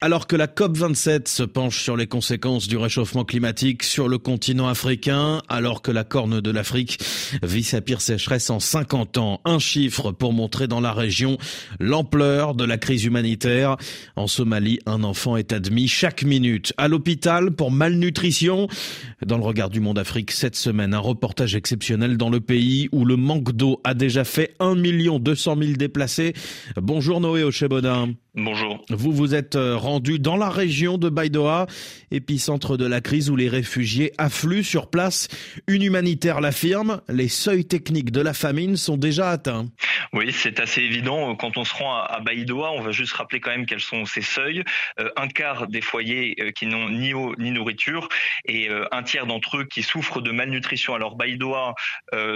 Alors que la COP27 se penche sur les conséquences du réchauffement climatique sur le continent africain, alors que la Corne de l'Afrique vit sa pire sécheresse en 50 ans, un chiffre pour montrer dans la région l'ampleur de la crise humanitaire. En Somalie, un enfant est admis chaque minute à l'hôpital pour malnutrition. Dans le regard du monde Afrique, cette semaine, un reportage exceptionnel dans le pays où le manque d'eau a déjà fait 1 200 000 déplacés. Bonjour Noé Ochebodin. Bonjour. Vous vous êtes euh, rendu dans la région de Baïdoa, épicentre de la crise où les réfugiés affluent sur place. Une humanitaire l'affirme, les seuils techniques de la famine sont déjà atteints. Oui, c'est assez évident. Quand on se rend à Baïdoa, on va juste rappeler quand même quels sont ces seuils. Euh, un quart des foyers euh, qui n'ont ni eau ni nourriture et un tiers d'entre eux qui souffrent de malnutrition. Alors Baïdoa,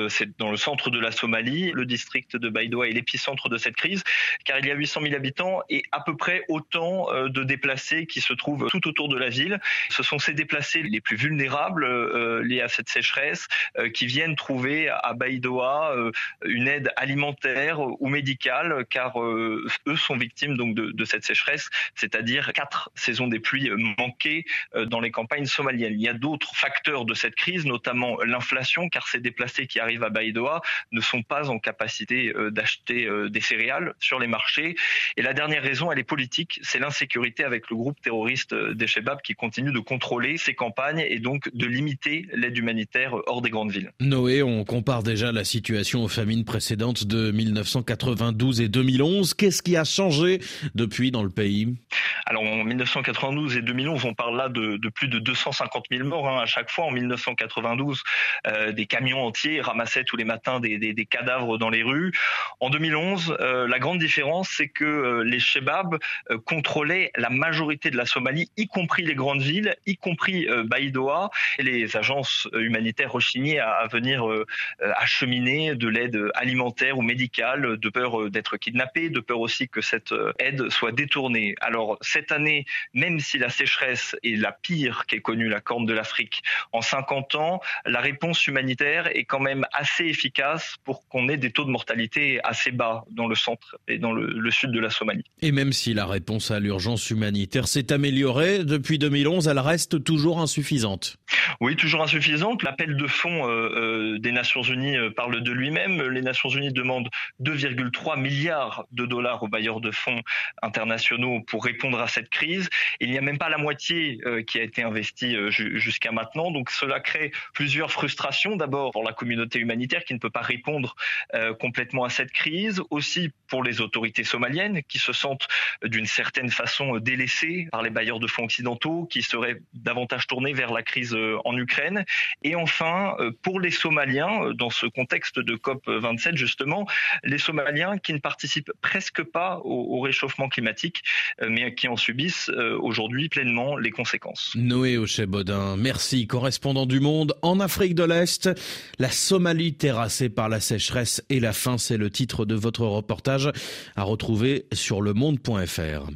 c'est dans le centre de la Somalie. Le district de Baïdoa est l'épicentre de cette crise car il y a 800 000 habitants et à peu près autant euh, de déplacés qui se trouvent tout autour de la ville. Ce sont ces déplacés les plus vulnérables euh, liés à cette sécheresse euh, qui viennent trouver à Baïdoa une aide alimentaire ou médicale, car eux sont victimes donc de, cette sécheresse, c'est-à-dire quatre saisons des pluies manquées dans les campagnes somaliennes. Il y a d'autres facteurs de cette crise, notamment l'inflation, car ces déplacés qui arrivent à Baïdoa ne sont pas en capacité d'acheter des céréales sur les marchés. Et la dernière raison elle est politique, c'est l'insécurité avec le groupe terroriste des Shebab qui continue de contrôler ces campagnes et donc de limiter l'aide humanitaire hors des grandes villes. Noé, on compare déjà la situation aux famines précédentes de 1992 et 2011. Qu'est-ce qui a changé depuis dans le pays? Alors en 1992 et 2011, on parle là de, plus de 250 000 morts hein, à chaque fois. En 1992, euh, des camions entiers ramassaient tous les matins des, cadavres dans les rues. En 2011, euh, la grande différence, c'est que euh, les Shebab contrôlaient la majorité de la Somalie, y compris les grandes villes, y compris Baïdoa. Et les agences humanitaires rechignaient à, venir acheminer de l'aide alimentaire ou médicale, de peur d'être kidnappés, de peur aussi que cette aide soit détournée. Alors cette année, même si la sécheresse est la pire qu'ait connue la Corne de l'Afrique en 50 ans, la réponse humanitaire est quand même assez efficace pour qu'on ait des taux de mortalité assez bas dans le centre et dans le, sud de la Somalie. Et même si la réponse à l'urgence humanitaire s'est améliorée depuis 2011, elle reste toujours insuffisante. Oui, toujours insuffisante. L'appel de fonds euh, euh, des Nations Unies euh, parle de lui-même. Les Nations Unies demandent 2,3 milliards de dollars aux bailleurs de fonds internationaux pour répondre à cette crise. Il n'y a même pas la moitié euh, qui a été investie euh, jusqu'à maintenant. Donc cela crée plusieurs frustrations. D'abord pour la communauté humanitaire qui ne peut pas répondre euh, complètement à cette crise. Aussi pour les autorités somaliennes qui se sentent d'une certaine façon délaissées par les bailleurs de fonds occidentaux qui seraient davantage tournés vers la crise en Ukraine. Et enfin pour les Somaliens dans ce contexte de COP 27 justement, les Somaliens qui ne participent presque pas au réchauffement climatique mais qui en subissent euh, aujourd'hui pleinement les conséquences. Noé Ochebodin, merci, correspondant du Monde en Afrique de l'Est. La Somalie terrassée par la sécheresse et la faim, c'est le titre de votre reportage à retrouver sur lemonde.fr.